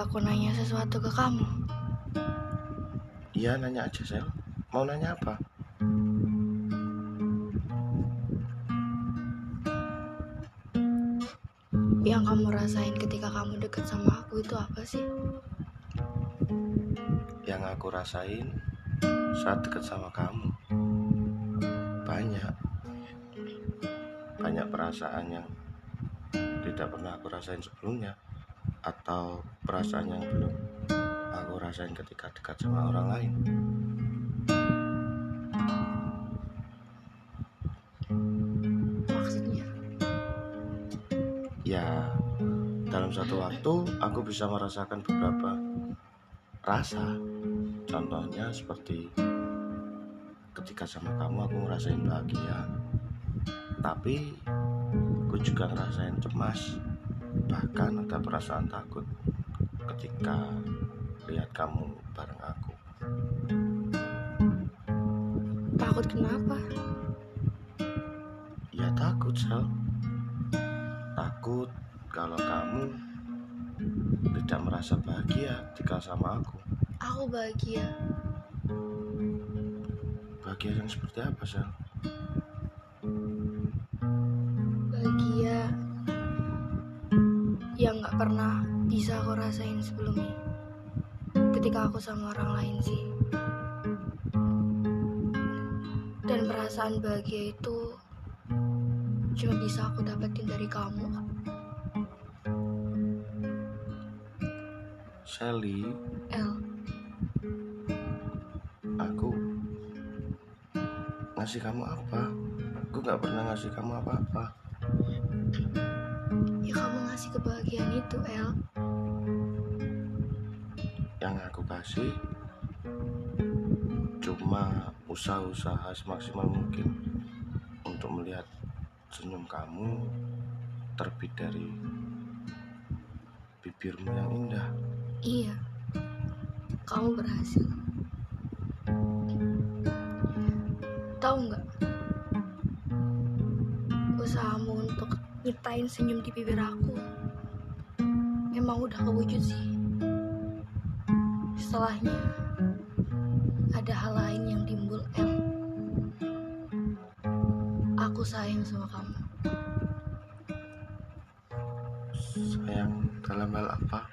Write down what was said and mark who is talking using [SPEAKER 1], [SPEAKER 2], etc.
[SPEAKER 1] aku nanya sesuatu ke kamu?
[SPEAKER 2] Iya nanya aja Sel Mau nanya apa?
[SPEAKER 1] Yang kamu rasain ketika kamu deket sama aku itu apa sih?
[SPEAKER 2] Yang aku rasain saat dekat sama kamu Banyak Banyak perasaan yang tidak pernah aku rasain sebelumnya Atau perasaan yang belum aku rasain ketika dekat sama orang lain
[SPEAKER 1] Maksudnya?
[SPEAKER 2] Ya, dalam satu waktu aku bisa merasakan beberapa rasa. Contohnya seperti ketika sama kamu aku ngerasain bahagia. Tapi aku juga ngerasain cemas. Bahkan ada perasaan takut ketika lihat kamu bareng aku.
[SPEAKER 1] Takut kenapa?
[SPEAKER 2] Ya takut, Sel. Takut kalau kamu tidak merasa bahagia ketika sama aku.
[SPEAKER 1] Aku bahagia.
[SPEAKER 2] Bahagia yang seperti apa, Sel?
[SPEAKER 1] Gak pernah bisa aku rasain sebelumnya. Ketika aku sama orang lain sih. Dan perasaan bahagia itu cuma bisa aku dapetin dari kamu.
[SPEAKER 2] Sally,
[SPEAKER 1] El,
[SPEAKER 2] aku ngasih kamu apa? Aku gak pernah ngasih kamu apa-apa.
[SPEAKER 1] Ngasih kebahagiaan itu, El.
[SPEAKER 2] Yang aku kasih cuma usaha-usaha semaksimal mungkin untuk melihat senyum kamu terbit dari bibirmu yang indah.
[SPEAKER 1] Iya, kamu berhasil. Tahu nggak? Usahamu untuk nyiptain senyum di bibir aku emang udah kewujud sih. Setelahnya ada hal lain yang timbul, El. Aku sayang sama kamu.
[SPEAKER 2] Sayang dalam hal apa?